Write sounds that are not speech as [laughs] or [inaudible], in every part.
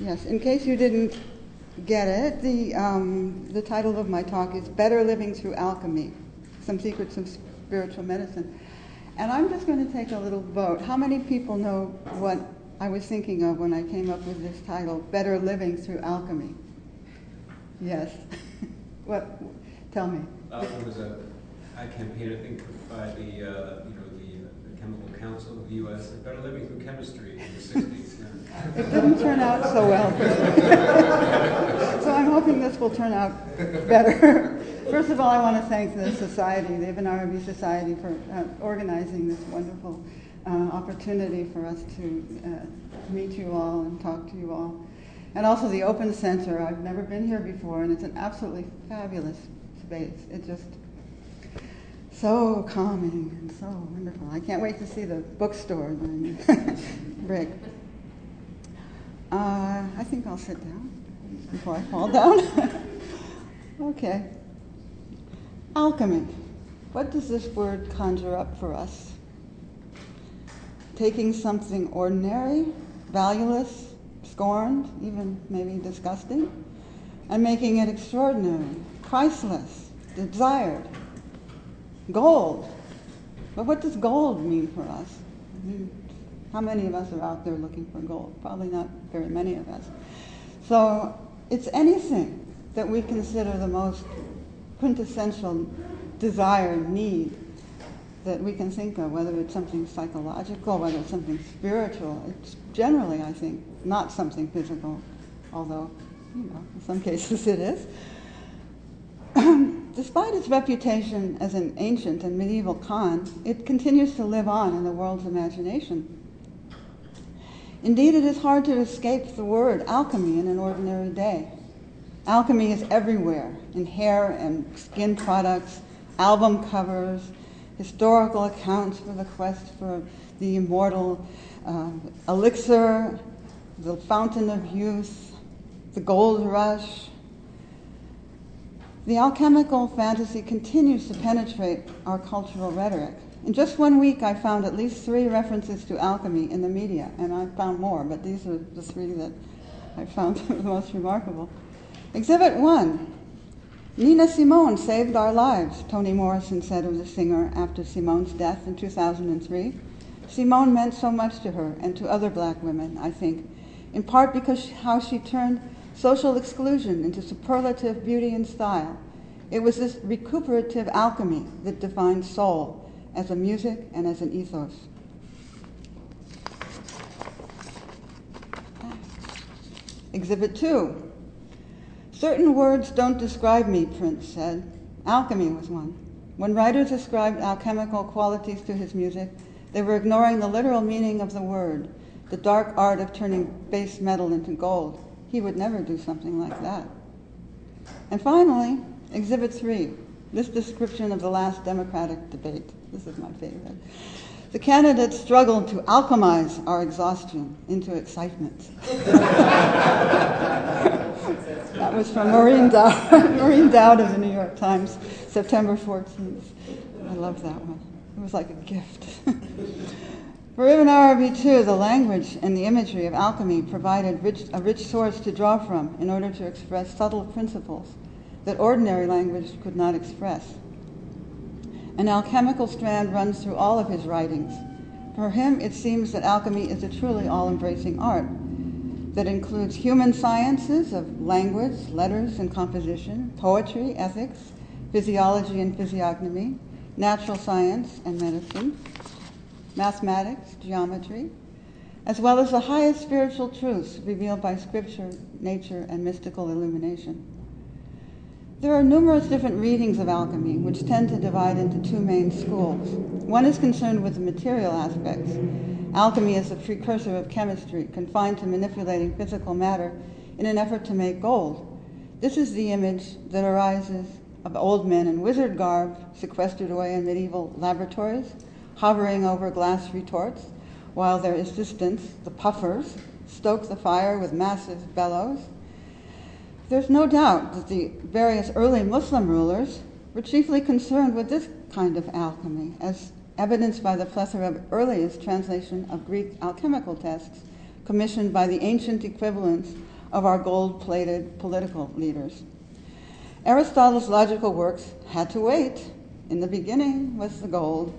Yes, in case you didn't get it, the, um, the title of my talk is Better Living Through Alchemy Some Secrets of Spiritual Medicine. And I'm just going to take a little vote. How many people know what I was thinking of when I came up with this title, Better Living Through Alchemy? Yes. [laughs] what? Tell me. Uh, there was a ad campaign, I think, by the, uh, you know, the, uh, the Chemical Council of the U.S. Better Living Through Chemistry in the 60s. Yeah. [laughs] It didn't turn out so well. [laughs] so I'm hoping this will turn out better. [laughs] First of all, I want to thank the society, the Ibn Arabi Society, for uh, organizing this wonderful uh, opportunity for us to uh, meet you all and talk to you all. And also the Open Center. I've never been here before, and it's an absolutely fabulous space. It just so calming and so wonderful. I can't wait to see the bookstore Brick. [laughs] Uh, I think I'll sit down before I fall down. [laughs] okay. Alchemy. What does this word conjure up for us? Taking something ordinary, valueless, scorned, even maybe disgusting, and making it extraordinary, priceless, desired. Gold. But what does gold mean for us? How many of us are out there looking for gold? Probably not very many of us. So it's anything that we consider the most quintessential desire, need that we can think of, whether it's something psychological, whether it's something spiritual. It's generally, I think, not something physical, although, you know, in some cases it is. [clears throat] Despite its reputation as an ancient and medieval con, it continues to live on in the world's imagination. Indeed, it is hard to escape the word alchemy in an ordinary day. Alchemy is everywhere in hair and skin products, album covers, historical accounts for the quest for the immortal uh, elixir, the fountain of youth, the gold rush. The alchemical fantasy continues to penetrate our cultural rhetoric. In just one week, I found at least three references to alchemy in the media, and I found more, but these are the three that I found [laughs] the most remarkable. Exhibit 1 Nina Simone saved our lives, Toni Morrison said of the singer after Simone's death in 2003. Simone meant so much to her and to other black women, I think, in part because how she turned social exclusion into superlative beauty and style. It was this recuperative alchemy that defined soul as a music and as an ethos. Exhibit 2. Certain words don't describe me, Prince said. Alchemy was one. When writers ascribed alchemical qualities to his music, they were ignoring the literal meaning of the word, the dark art of turning base metal into gold. He would never do something like that. And finally, Exhibit 3, this description of the last Democratic debate. This is my favorite. The candidates struggled to alchemize our exhaustion into excitement. [laughs] that was from Maureen Dowd, [laughs] Maureen Dowd of the New York Times, September 14th. I love that one. It was like a gift. [laughs] For Ibn Arabi, too, the language and the imagery of alchemy provided rich, a rich source to draw from in order to express subtle principles that ordinary language could not express. An alchemical strand runs through all of his writings. For him, it seems that alchemy is a truly all embracing art that includes human sciences of language, letters, and composition, poetry, ethics, physiology and physiognomy, natural science and medicine, mathematics, geometry, as well as the highest spiritual truths revealed by scripture, nature, and mystical illumination. There are numerous different readings of alchemy, which tend to divide into two main schools. One is concerned with the material aspects. Alchemy is a precursor of chemistry, confined to manipulating physical matter in an effort to make gold. This is the image that arises of old men in wizard garb, sequestered away in medieval laboratories, hovering over glass retorts, while their assistants, the puffers, stoke the fire with massive bellows there's no doubt that the various early Muslim rulers were chiefly concerned with this kind of alchemy, as evidenced by the plethora of earliest translation of Greek alchemical texts commissioned by the ancient equivalents of our gold plated political leaders. Aristotle's logical works had to wait. In the beginning was the gold.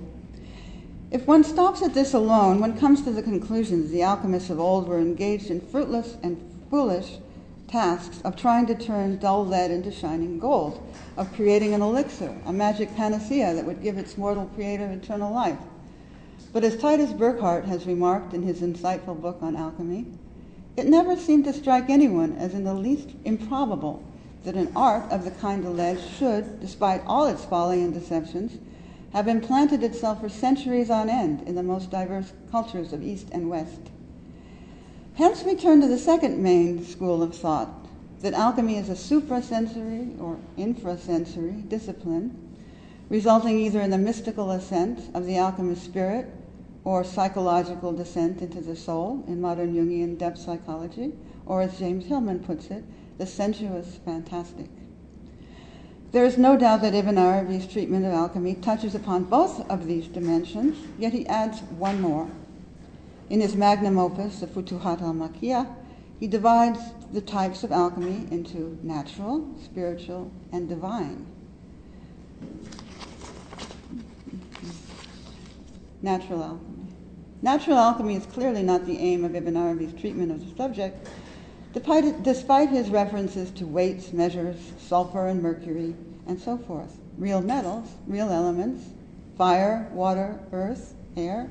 If one stops at this alone, one comes to the conclusion that the alchemists of old were engaged in fruitless and foolish tasks of trying to turn dull lead into shining gold, of creating an elixir, a magic panacea that would give its mortal creator eternal life. But as Titus Burckhardt has remarked in his insightful book on alchemy, it never seemed to strike anyone as in the least improbable that an art of the kind alleged should, despite all its folly and deceptions, have implanted itself for centuries on end in the most diverse cultures of East and West. Hence, we turn to the second main school of thought that alchemy is a suprasensory or infrasensory discipline, resulting either in the mystical ascent of the alchemist spirit or psychological descent into the soul in modern Jungian depth psychology, or as James Hillman puts it, the sensuous fantastic. There is no doubt that Ibn Arabi's treatment of alchemy touches upon both of these dimensions, yet he adds one more. In his magnum opus, the Futuhat al-Makkiyah, he divides the types of alchemy into natural, spiritual, and divine. Natural alchemy. Natural alchemy is clearly not the aim of Ibn Arabi's treatment of the subject, despite his references to weights, measures, sulfur and mercury, and so forth. Real metals, real elements, fire, water, earth, air.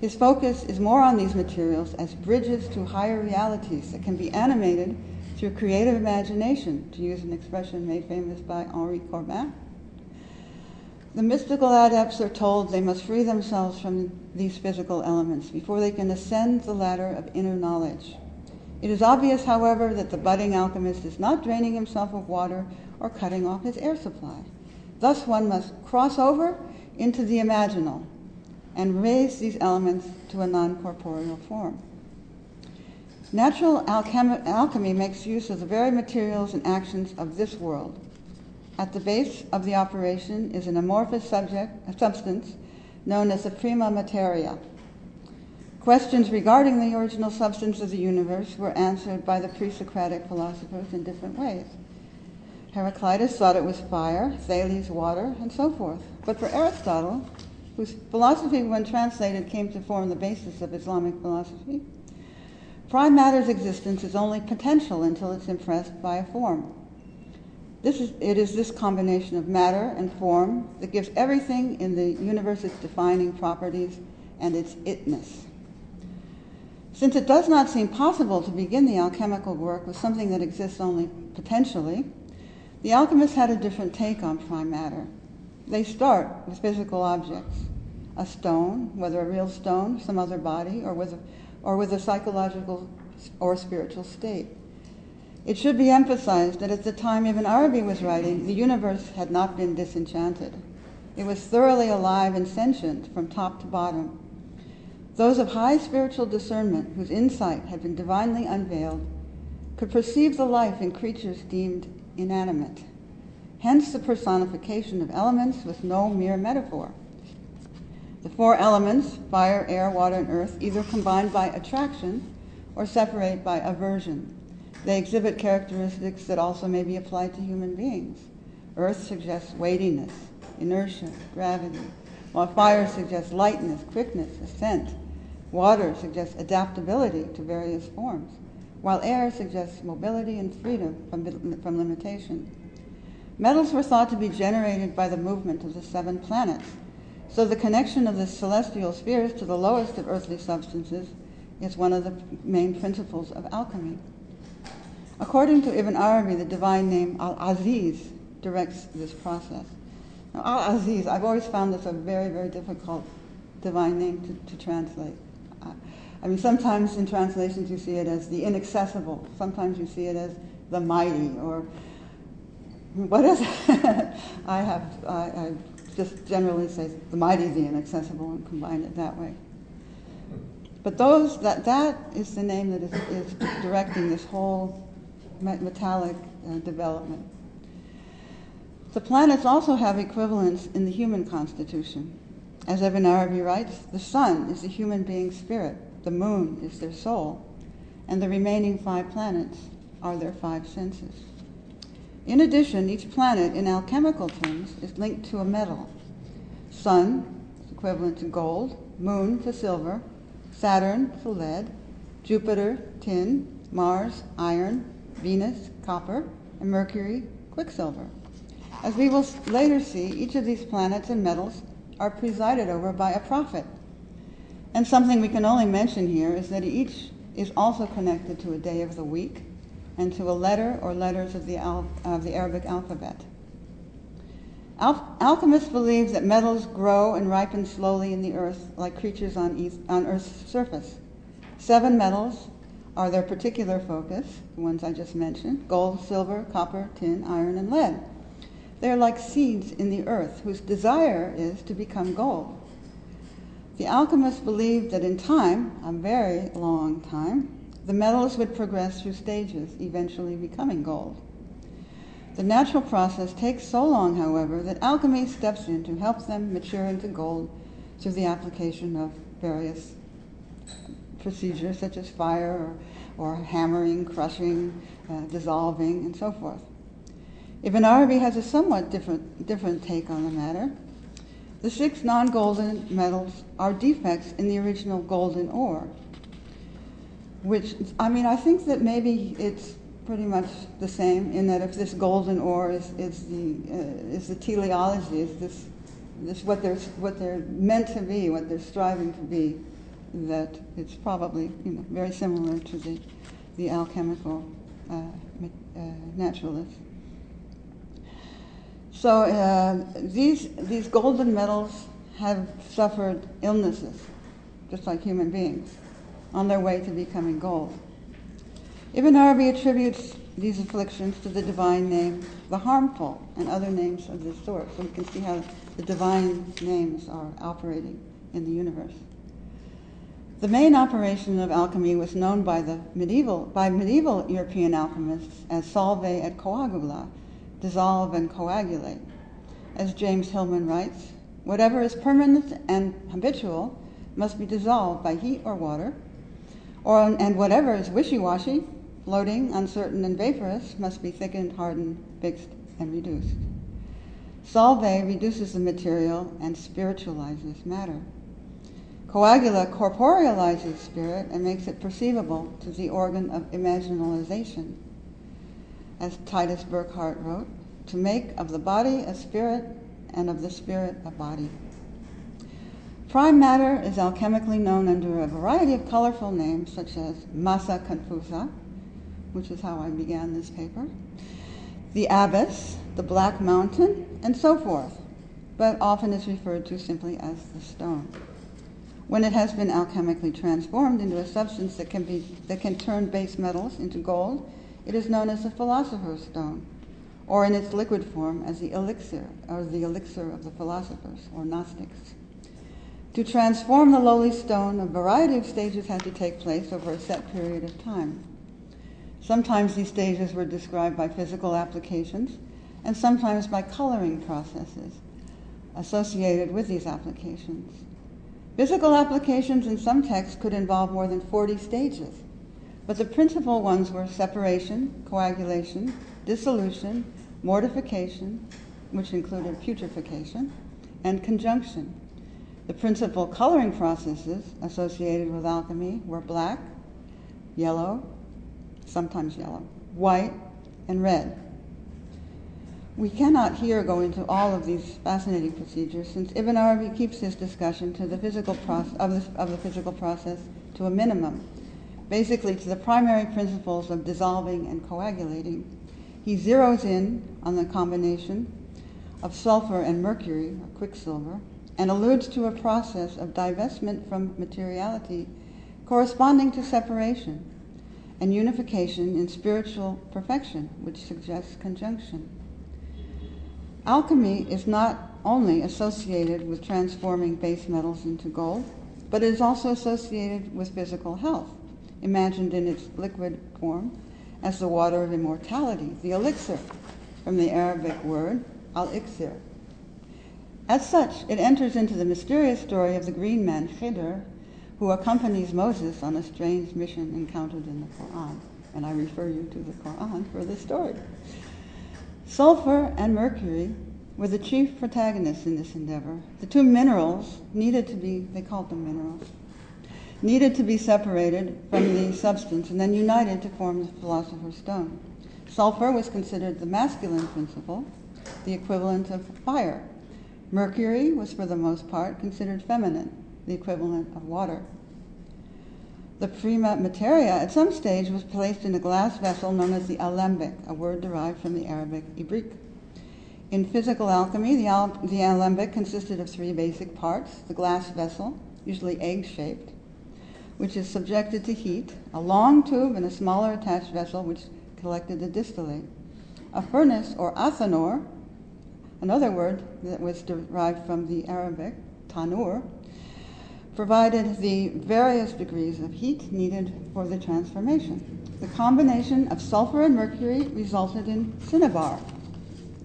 His focus is more on these materials as bridges to higher realities that can be animated through creative imagination, to use an expression made famous by Henri Corbin. The mystical adepts are told they must free themselves from these physical elements before they can ascend the ladder of inner knowledge. It is obvious, however, that the budding alchemist is not draining himself of water or cutting off his air supply. Thus, one must cross over into the imaginal and raise these elements to a non corporeal form. Natural alchemy, alchemy makes use of the very materials and actions of this world at the base of the operation is an amorphous subject, substance known as the prima materia. Questions regarding the original substance of the universe were answered by the pre-Socratic philosophers in different ways. Heraclitus thought it was fire, Thales water, and so forth. But for Aristotle, whose philosophy, when translated, came to form the basis of Islamic philosophy, prime matter's existence is only potential until it's impressed by a form. This is, it is this combination of matter and form that gives everything in the universe its defining properties and its itness. Since it does not seem possible to begin the alchemical work with something that exists only potentially, the alchemists had a different take on prime matter. They start with physical objects a stone, whether a real stone, some other body, or with a, or with a psychological or spiritual state. It should be emphasized that at the time Ibn Arabi was writing, the universe had not been disenchanted. It was thoroughly alive and sentient from top to bottom. Those of high spiritual discernment, whose insight had been divinely unveiled, could perceive the life in creatures deemed inanimate. Hence the personification of elements was no mere metaphor. The four elements, fire, air, water, and earth, either combine by attraction or separate by aversion. They exhibit characteristics that also may be applied to human beings. Earth suggests weightiness, inertia, gravity, while fire suggests lightness, quickness, ascent. Water suggests adaptability to various forms, while air suggests mobility and freedom from, from limitation. Metals were thought to be generated by the movement of the seven planets, so the connection of the celestial spheres to the lowest of earthly substances is one of the main principles of alchemy. According to Ibn Arabi, the divine name Al-Aziz directs this process. Now, Al-Aziz, I've always found this a very, very difficult divine name to, to translate. I mean, sometimes in translations you see it as the inaccessible. Sometimes you see it as the mighty, or what is it? [laughs] I have, I, I just generally say the mighty, the inaccessible, and combine it that way. But those that that is the name that is, is directing this whole metallic uh, development. The planets also have equivalents in the human constitution. As Ibn Arabi writes, the sun is the human being's spirit, the moon is their soul, and the remaining five planets are their five senses. In addition, each planet in alchemical terms is linked to a metal. Sun is equivalent to gold, Moon to silver, Saturn to lead, Jupiter tin, Mars iron, Venus copper, and Mercury quicksilver. As we will later see, each of these planets and metals are presided over by a prophet. And something we can only mention here is that each is also connected to a day of the week and to a letter or letters of the, al- of the Arabic alphabet. Al- alchemists believe that metals grow and ripen slowly in the earth like creatures on, earth, on Earth's surface. Seven metals are their particular focus, the ones I just mentioned gold, silver, copper, tin, iron, and lead. They are like seeds in the earth whose desire is to become gold. The alchemists believed that in time, a very long time, the metals would progress through stages, eventually becoming gold. The natural process takes so long, however, that alchemy steps in to help them mature into gold through the application of various procedures such as fire or, or hammering, crushing, uh, dissolving, and so forth. Ibn Arabi has a somewhat different, different take on the matter. The six non golden metals are defects in the original golden ore, which, I mean, I think that maybe it's pretty much the same in that if this golden ore is, is, the, uh, is the teleology, is this, this what, they're, what they're meant to be, what they're striving to be, that it's probably you know, very similar to the, the alchemical uh, uh, naturalists. So uh, these, these golden metals have suffered illnesses, just like human beings, on their way to becoming gold. Ibn Arabi attributes these afflictions to the divine name, the harmful, and other names of this sort. So we can see how the divine names are operating in the universe. The main operation of alchemy was known by the medieval by medieval European alchemists as solve et coagula, dissolve and coagulate. As James Hillman writes, whatever is permanent and habitual must be dissolved by heat or water, or, and whatever is wishy-washy, floating, uncertain, and vaporous must be thickened, hardened, fixed, and reduced. Solve reduces the material and spiritualizes matter. Coagula corporealizes spirit and makes it perceivable to the organ of imaginalization. As Titus Burckhardt wrote, to make of the body a spirit and of the spirit a body. Prime matter is alchemically known under a variety of colorful names such as massa confusa, which is how I began this paper, the abyss, the black mountain, and so forth, but often is referred to simply as the stone. When it has been alchemically transformed into a substance that can, be, that can turn base metals into gold, it is known as the philosopher's stone, or in its liquid form as the elixir, or the elixir of the philosophers, or Gnostics. To transform the lowly stone, a variety of stages had to take place over a set period of time. Sometimes these stages were described by physical applications, and sometimes by coloring processes associated with these applications. Physical applications in some texts could involve more than 40 stages, but the principal ones were separation, coagulation, dissolution, mortification, which included putrefaction, and conjunction. The principal coloring processes associated with alchemy were black, yellow, sometimes yellow, white, and red. We cannot here go into all of these fascinating procedures since Ibn Arabi keeps his discussion to the physical process, of, of the physical process to a minimum, basically to the primary principles of dissolving and coagulating. He zeroes in on the combination of sulfur and mercury, or quicksilver, and alludes to a process of divestment from materiality corresponding to separation and unification in spiritual perfection, which suggests conjunction. Alchemy is not only associated with transforming base metals into gold, but it is also associated with physical health, imagined in its liquid form as the water of immortality, the elixir, from the Arabic word al-iksir. As such, it enters into the mysterious story of the green man Khidr, who accompanies Moses on a strange mission encountered in the Quran. And I refer you to the Quran for this story. Sulfur and mercury were the chief protagonists in this endeavor. The two minerals needed to be, they called them minerals, needed to be separated from the substance and then united to form the philosopher's stone. Sulfur was considered the masculine principle, the equivalent of fire. Mercury was, for the most part, considered feminine, the equivalent of water. The prima materia at some stage was placed in a glass vessel known as the alembic, a word derived from the Arabic ibrik. In physical alchemy, the, al- the alembic consisted of three basic parts the glass vessel, usually egg shaped, which is subjected to heat, a long tube and a smaller attached vessel which collected the distillate. A furnace or athanor, another word that was derived from the Arabic, tanur, provided the various degrees of heat needed for the transformation. The combination of sulfur and mercury resulted in cinnabar,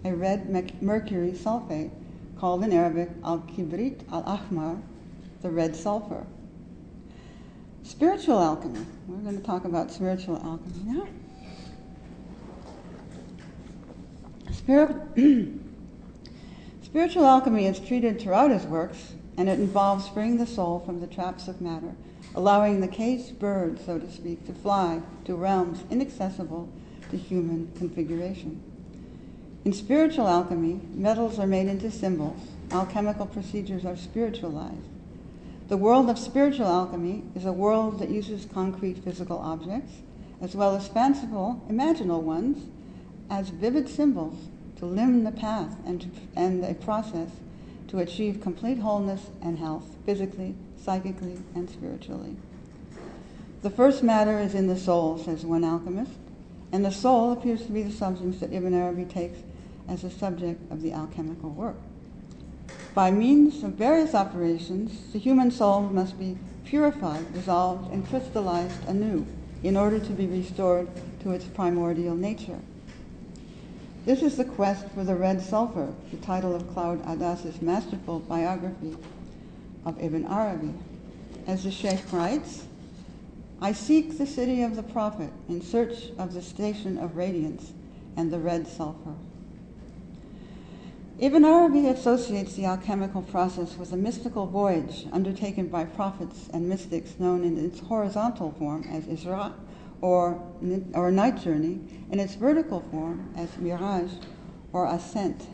a red mercury sulfate called in Arabic al-kibrit al-ahmar, the red sulfur. Spiritual alchemy. We're going to talk about spiritual alchemy now. [clears throat] Spiritual alchemy is treated throughout his works, and it involves freeing the soul from the traps of matter, allowing the caged bird, so to speak, to fly to realms inaccessible to human configuration. In spiritual alchemy, metals are made into symbols, alchemical procedures are spiritualized. The world of spiritual alchemy is a world that uses concrete physical objects, as well as fanciful, imaginal ones, as vivid symbols to limn the path and, to, and a process to achieve complete wholeness and health, physically, psychically, and spiritually. The first matter is in the soul, says one alchemist, and the soul appears to be the substance that Ibn Arabi takes as the subject of the alchemical work. By means of various operations, the human soul must be purified, dissolved, and crystallized anew in order to be restored to its primordial nature. This is the quest for the red sulfur, the title of Claude Addas's masterful biography of Ibn Arabi. As the Sheikh writes, I seek the city of the Prophet in search of the station of radiance and the red sulfur. Ibn Arabi associates the alchemical process with a mystical voyage undertaken by prophets and mystics known in its horizontal form as Isra or, or night journey, and its vertical form as miraj or ascent.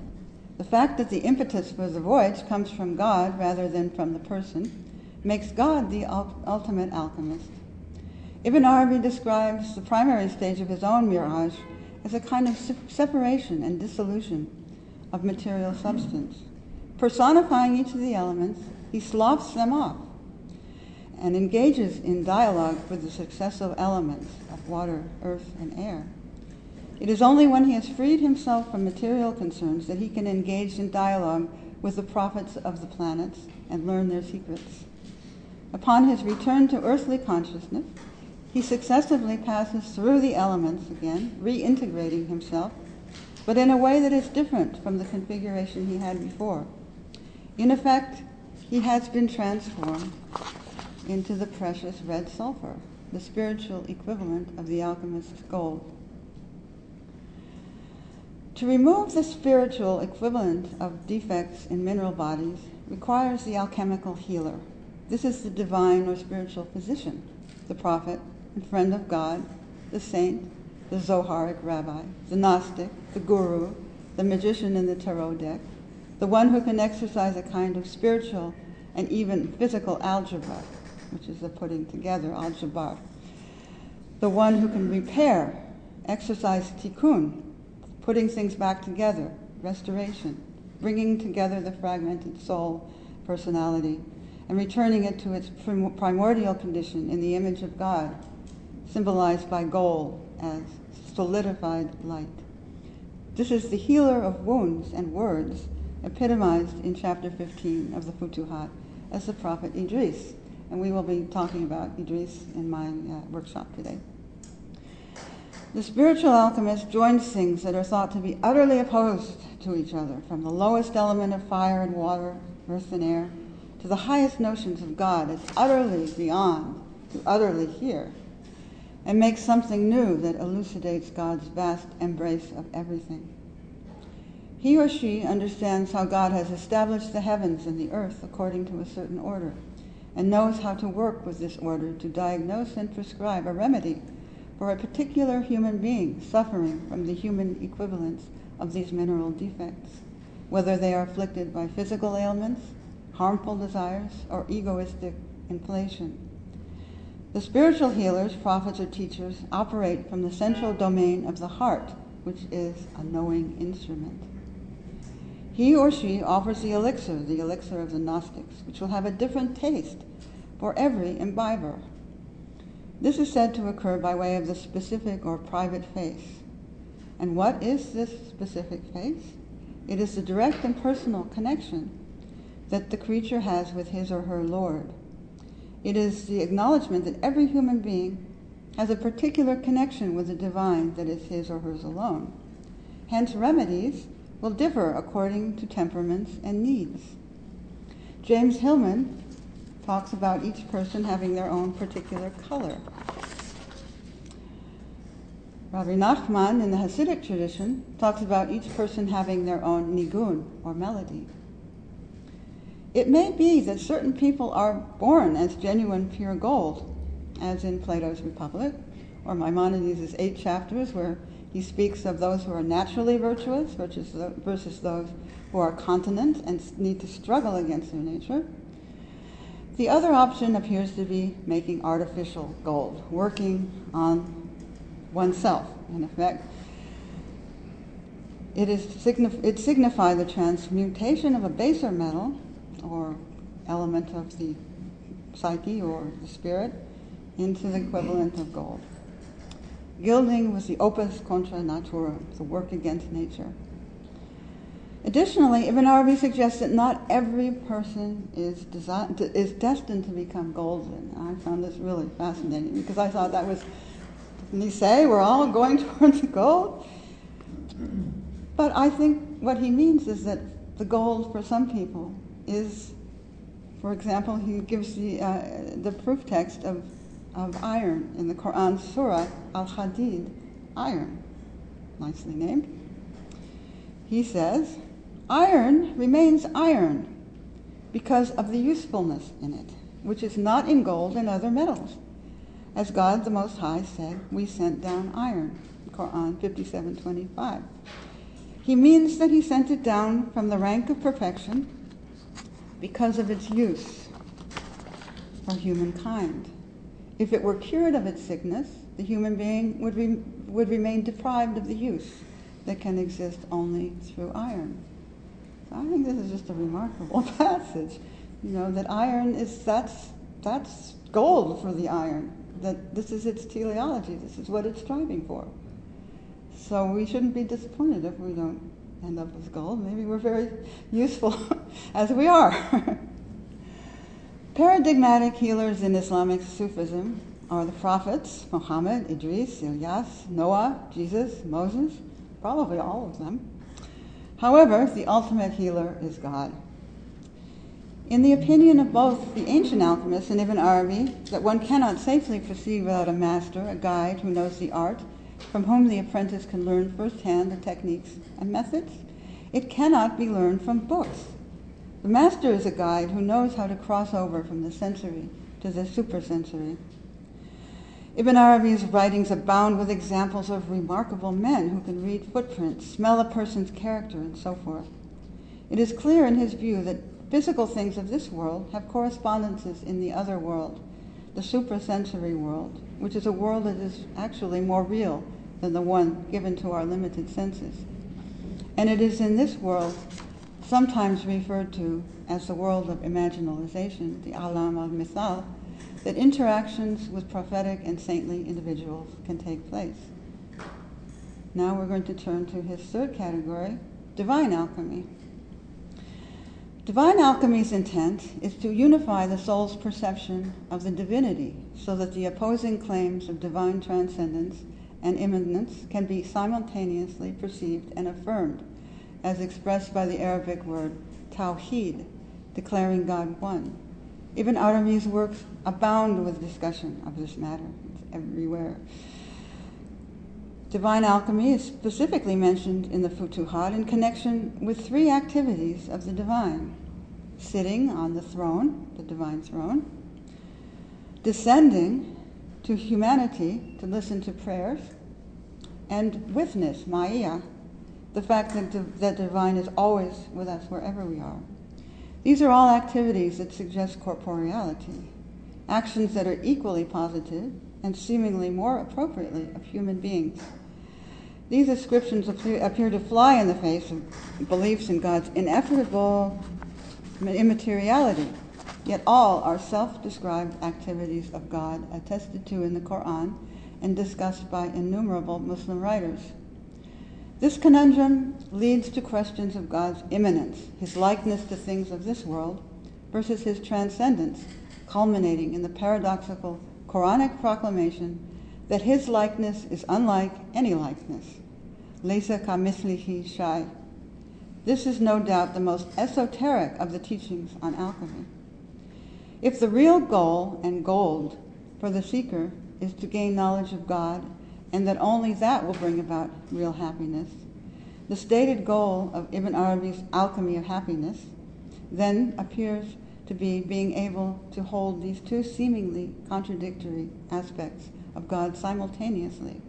The fact that the impetus for the voyage comes from God rather than from the person makes God the ultimate alchemist. Ibn Arabi describes the primary stage of his own miraj as a kind of separation and dissolution of material substance. Personifying each of the elements, he sloughs them off and engages in dialogue with the successive elements of water, earth, and air. It is only when he has freed himself from material concerns that he can engage in dialogue with the prophets of the planets and learn their secrets. Upon his return to earthly consciousness, he successively passes through the elements again, reintegrating himself, but in a way that is different from the configuration he had before. In effect, he has been transformed into the precious red sulfur, the spiritual equivalent of the alchemist's gold. To remove the spiritual equivalent of defects in mineral bodies requires the alchemical healer. This is the divine or spiritual physician, the prophet and friend of God, the saint, the Zoharic rabbi, the Gnostic, the guru, the magician in the tarot deck, the one who can exercise a kind of spiritual and even physical algebra which is the putting together, al jabar. The one who can repair, exercise tikkun, putting things back together, restoration, bringing together the fragmented soul, personality, and returning it to its primordial condition in the image of God, symbolized by gold as solidified light. This is the healer of wounds and words, epitomized in chapter 15 of the Futuhat as the prophet Idris, and we will be talking about Idris in my uh, workshop today. The spiritual alchemist joins things that are thought to be utterly opposed to each other, from the lowest element of fire and water, earth and air, to the highest notions of God. As utterly beyond, to utterly here, and makes something new that elucidates God's vast embrace of everything. He or she understands how God has established the heavens and the earth according to a certain order, and knows how to work with this order to diagnose and prescribe a remedy for a particular human being suffering from the human equivalents of these mineral defects, whether they are afflicted by physical ailments, harmful desires, or egoistic inflation. The spiritual healers, prophets, or teachers operate from the central domain of the heart, which is a knowing instrument. He or she offers the elixir, the elixir of the Gnostics, which will have a different taste for every imbiber. This is said to occur by way of the specific or private face. And what is this specific face? It is the direct and personal connection that the creature has with his or her Lord. It is the acknowledgement that every human being has a particular connection with the divine that is his or hers alone. Hence, remedies will differ according to temperaments and needs. James Hillman talks about each person having their own particular color. Rabbi Nachman in the Hasidic tradition talks about each person having their own nigun or melody. It may be that certain people are born as genuine pure gold, as in Plato's Republic, or Maimonides' eight chapters where he speaks of those who are naturally virtuous versus those who are continent and need to struggle against their nature. The other option appears to be making artificial gold, working on oneself, in effect. It, is signif- it signifies the transmutation of a baser metal or element of the psyche or the spirit into the equivalent of gold. Gilding was the opus contra natura, the work against nature. Additionally, Ibn Arabi suggests that not every person is, desi- is destined to become golden. I found this really fascinating because I thought that was, didn't he say we're all going [laughs] towards the gold? But I think what he means is that the gold for some people is, for example, he gives the, uh, the proof text of, of iron in the Quran Surah Al Hadid, iron, nicely named. He says, Iron remains iron because of the usefulness in it, which is not in gold and other metals. As God the Most High said, we sent down iron. Quran 57:25. He means that he sent it down from the rank of perfection because of its use for humankind. If it were cured of its sickness, the human being would, re- would remain deprived of the use that can exist only through iron. I think this is just a remarkable [laughs] passage. You know, that iron is, that's, that's gold for the iron. That this is its teleology. This is what it's striving for. So we shouldn't be disappointed if we don't end up with gold. Maybe we're very [laughs] useful as we are. [laughs] Paradigmatic healers in Islamic Sufism are the prophets Muhammad, Idris, Ilyas, Noah, Jesus, Moses, probably all of them. However, the ultimate healer is God. In the opinion of both the ancient alchemists and Ibn Arabi, that one cannot safely proceed without a master, a guide who knows the art, from whom the apprentice can learn firsthand the techniques and methods, it cannot be learned from books. The master is a guide who knows how to cross over from the sensory to the supersensory. Ibn Arabi's writings abound with examples of remarkable men who can read footprints, smell a person's character, and so forth. It is clear in his view that physical things of this world have correspondences in the other world, the suprasensory world, which is a world that is actually more real than the one given to our limited senses. And it is in this world, sometimes referred to as the world of imaginalization, the alam al-mithal, that interactions with prophetic and saintly individuals can take place. Now we're going to turn to his third category, divine alchemy. Divine alchemy's intent is to unify the soul's perception of the divinity so that the opposing claims of divine transcendence and immanence can be simultaneously perceived and affirmed, as expressed by the Arabic word tawhid, declaring God one. Ibn Arabi's works abound with discussion of this matter. It's everywhere. Divine alchemy is specifically mentioned in the Futuhat in connection with three activities of the divine sitting on the throne, the divine throne, descending to humanity to listen to prayers, and witness, Maya, the fact that the that divine is always with us wherever we are. These are all activities that suggest corporeality, actions that are equally positive and seemingly more appropriately of human beings. These ascriptions appear to fly in the face of beliefs in God's ineffable immateriality, yet all are self described activities of God attested to in the Quran and discussed by innumerable Muslim writers. This conundrum leads to questions of God's immanence, his likeness to things of this world, versus his transcendence, culminating in the paradoxical Quranic proclamation that his likeness is unlike any likeness. Lesa kamislihi shai. This is no doubt the most esoteric of the teachings on alchemy. If the real goal and gold for the seeker is to gain knowledge of God and that only that will bring about real happiness, the stated goal of Ibn Arabi's alchemy of happiness then appears to be being able to hold these two seemingly contradictory aspects of God simultaneously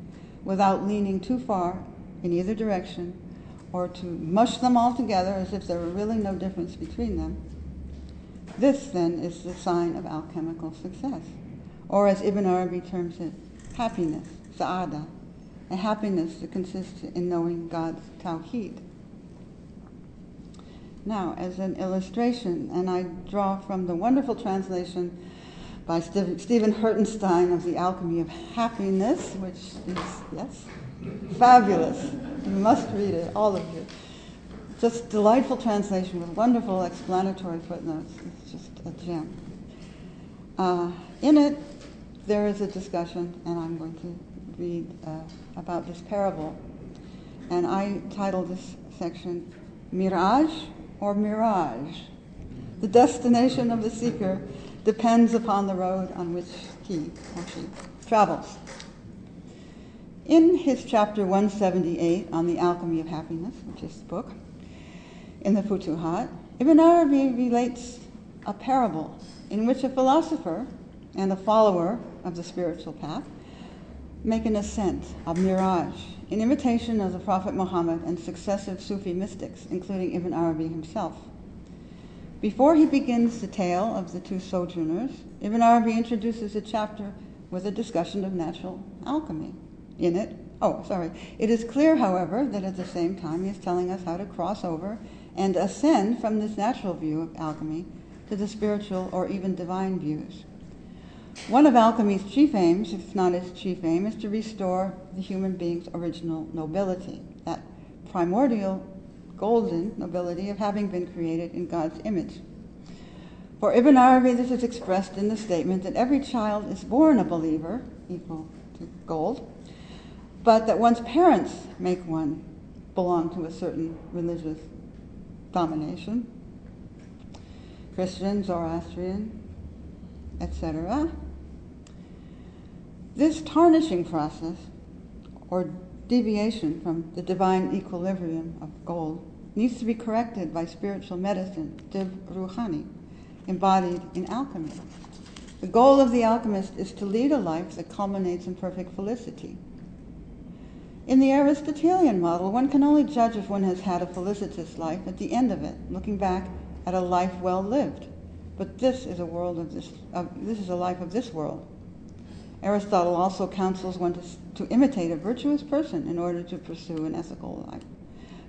without leaning too far in either direction or to mush them all together as if there were really no difference between them. This then is the sign of alchemical success, or as Ibn Arabi terms it, happiness, sa'ada, a happiness that consists in knowing God's tawheed. Now, as an illustration, and I draw from the wonderful translation by Stephen Hirtenstein of The Alchemy of Happiness, which is, yes, fabulous. You must read it, all of you. Just delightful translation with wonderful explanatory footnotes. It's just a gem. Uh, in it, there is a discussion, and I'm going to read uh, about this parable. And I titled this section Miraj or mirage. The destination of the seeker depends upon the road on which he or she travels. In his chapter 178 on the alchemy of happiness, which is the book, in the Futuhat, Ibn Arabi relates a parable in which a philosopher and a follower of the spiritual path make an ascent, a miraj, in imitation of the Prophet Muhammad and successive Sufi mystics, including Ibn Arabi himself. Before he begins the tale of the two sojourners, Ibn Arabi introduces a chapter with a discussion of natural alchemy. In it, oh, sorry, it is clear, however, that at the same time he is telling us how to cross over and ascend from this natural view of alchemy to the spiritual or even divine views. One of alchemy's chief aims, if not its chief aim, is to restore the human being's original nobility, that primordial golden nobility of having been created in God's image. For Ibn Arabi, this is expressed in the statement that every child is born a believer, equal to gold, but that one's parents make one belong to a certain religious domination Christian, Zoroastrian, etc. This tarnishing process, or deviation from the divine equilibrium of gold, needs to be corrected by spiritual medicine, Tib Ruhani, embodied in alchemy. The goal of the alchemist is to lead a life that culminates in perfect felicity. In the Aristotelian model, one can only judge if one has had a felicitous life at the end of it, looking back at a life well lived. But this is a world of this, uh, this is a life of this world. Aristotle also counsels one to, to imitate a virtuous person in order to pursue an ethical life.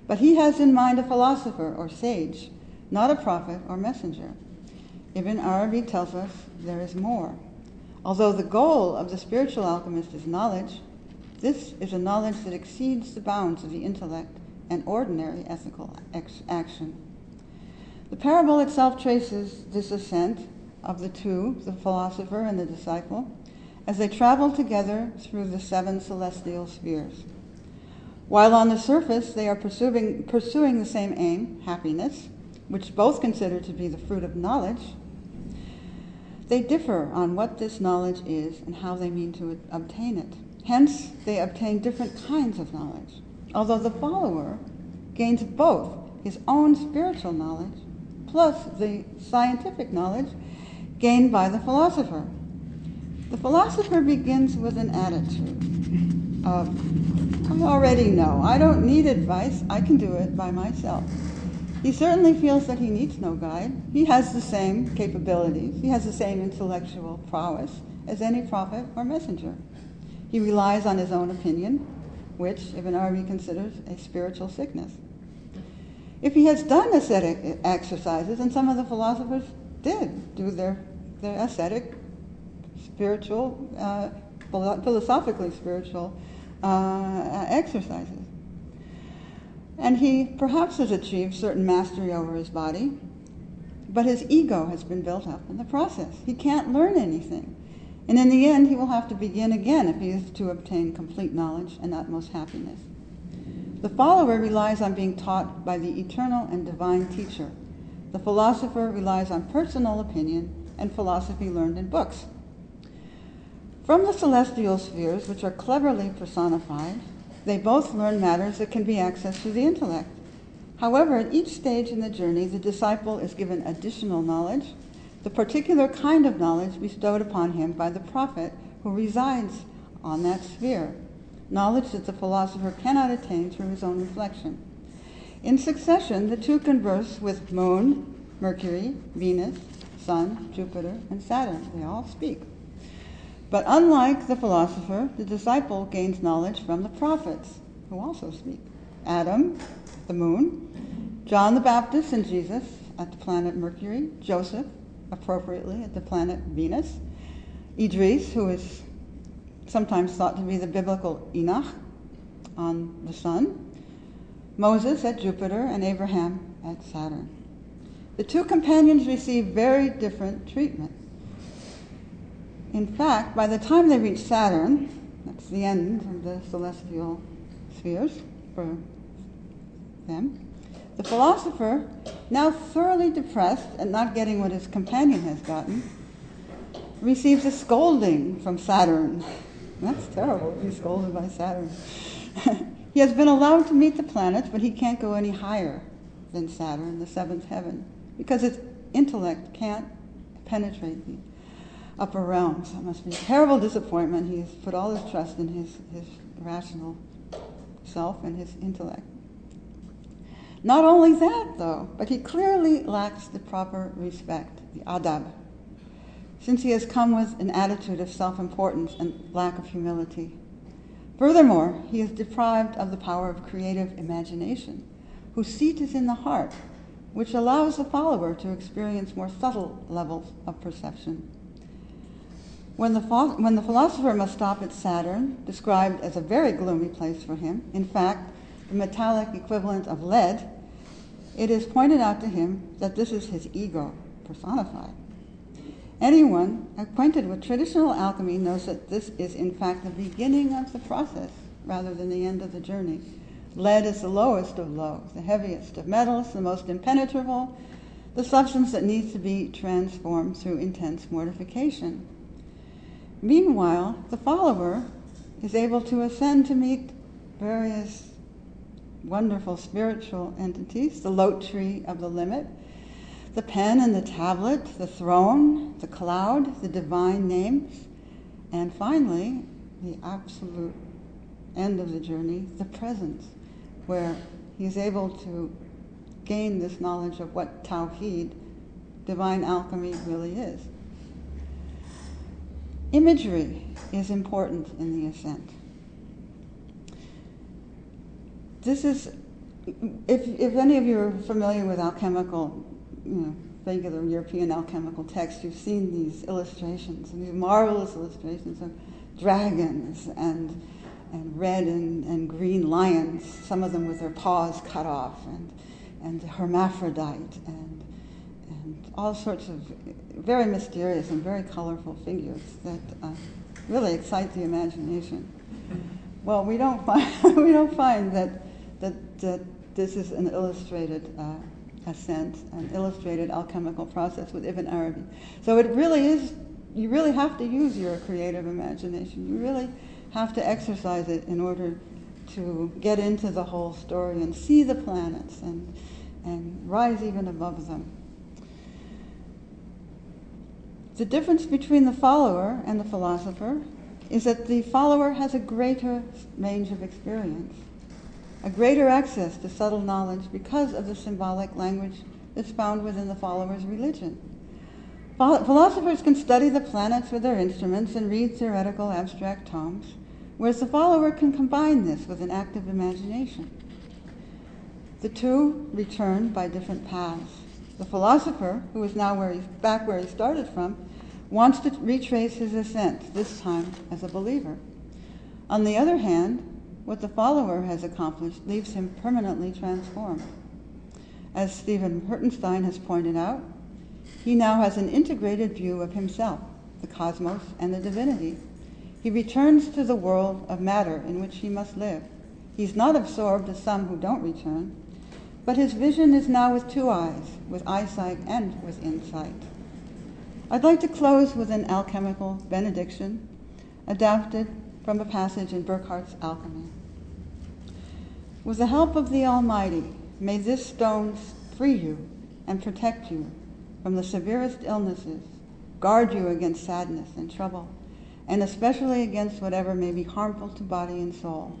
But he has in mind a philosopher or sage, not a prophet or messenger. Ibn Arabi tells us there is more. Although the goal of the spiritual alchemist is knowledge, this is a knowledge that exceeds the bounds of the intellect and ordinary ethical action. The parable itself traces this ascent of the two, the philosopher and the disciple, as they travel together through the seven celestial spheres. While on the surface they are pursuing, pursuing the same aim, happiness, which both consider to be the fruit of knowledge, they differ on what this knowledge is and how they mean to obtain it. Hence, they obtain different kinds of knowledge, although the follower gains both his own spiritual knowledge plus the scientific knowledge gained by the philosopher. The philosopher begins with an attitude of, I already know, I don't need advice, I can do it by myself. He certainly feels that he needs no guide. He has the same capabilities, he has the same intellectual prowess as any prophet or messenger. He relies on his own opinion, which Ibn Arabi considers a spiritual sickness. If he has done ascetic exercises, and some of the philosophers did do their, their ascetic, spiritual, uh, philosophically spiritual uh, exercises. And he perhaps has achieved certain mastery over his body, but his ego has been built up in the process. He can't learn anything. And in the end, he will have to begin again if he is to obtain complete knowledge and utmost happiness. The follower relies on being taught by the eternal and divine teacher. The philosopher relies on personal opinion and philosophy learned in books. From the celestial spheres, which are cleverly personified, they both learn matters that can be accessed through the intellect. However, at each stage in the journey, the disciple is given additional knowledge, the particular kind of knowledge bestowed upon him by the prophet who resides on that sphere knowledge that the philosopher cannot attain through his own reflection. In succession, the two converse with Moon, Mercury, Venus, Sun, Jupiter, and Saturn. They all speak. But unlike the philosopher, the disciple gains knowledge from the prophets, who also speak. Adam, the moon, John the Baptist and Jesus at the planet Mercury, Joseph, appropriately, at the planet Venus, Idris, who is sometimes thought to be the biblical Enoch on the sun, Moses at Jupiter, and Abraham at Saturn. The two companions receive very different treatment. In fact, by the time they reach Saturn, that's the end of the celestial spheres for them, the philosopher, now thoroughly depressed at not getting what his companion has gotten, receives a scolding from Saturn [laughs] that's terrible. He's scolded by Saturn. [laughs] he has been allowed to meet the planets, but he can't go any higher than Saturn, the seventh heaven, because his intellect can't penetrate the upper realms. It must be a terrible disappointment. He has put all his trust in his, his rational self and his intellect. Not only that, though, but he clearly lacks the proper respect, the adab, since he has come with an attitude of self importance and lack of humility. Furthermore, he is deprived of the power of creative imagination, whose seat is in the heart, which allows the follower to experience more subtle levels of perception. When the, when the philosopher must stop at Saturn, described as a very gloomy place for him, in fact, the metallic equivalent of lead, it is pointed out to him that this is his ego personified. Anyone acquainted with traditional alchemy knows that this is, in fact, the beginning of the process rather than the end of the journey. Lead is the lowest of low, the heaviest of metals, the most impenetrable, the substance that needs to be transformed through intense mortification. Meanwhile, the follower is able to ascend to meet various wonderful spiritual entities, the lote tree of the limit, the pen and the tablet, the throne, the cloud, the divine names, and finally, the absolute end of the journey, the presence, where he is able to gain this knowledge of what Tawheed, divine alchemy, really is. Imagery is important in the ascent. This is, if, if any of you are familiar with alchemical you know, regular European alchemical text, you've seen these illustrations, these marvelous illustrations of dragons and, and red and, and green lions, some of them with their paws cut off, and, and hermaphrodite, and, and all sorts of very mysterious and very colorful figures that uh, really excite the imagination. Well, we don't find, [laughs] we don't find that, that, that this is an illustrated uh, ascent an illustrated alchemical process with Ibn Arabi. So it really is, you really have to use your creative imagination. You really have to exercise it in order to get into the whole story and see the planets and, and rise even above them. The difference between the follower and the philosopher is that the follower has a greater range of experience, a greater access to subtle knowledge because of the symbolic language that's found within the follower's religion. Philosophers can study the planets with their instruments and read theoretical abstract tomes, whereas the follower can combine this with an active imagination. The two return by different paths. The philosopher, who is now where he's back where he started from, wants to retrace his ascent, this time as a believer. On the other hand, what the follower has accomplished leaves him permanently transformed. As Stephen Hirtenstein has pointed out, he now has an integrated view of himself, the cosmos, and the divinity. He returns to the world of matter in which he must live. He's not absorbed as some who don't return, but his vision is now with two eyes, with eyesight and with insight. I'd like to close with an alchemical benediction adapted from a passage in Burckhardt's Alchemy. With the help of the Almighty, may this stone free you and protect you from the severest illnesses, guard you against sadness and trouble, and especially against whatever may be harmful to body and soul.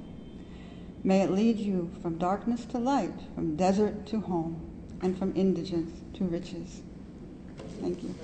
May it lead you from darkness to light, from desert to home, and from indigence to riches. Thank you.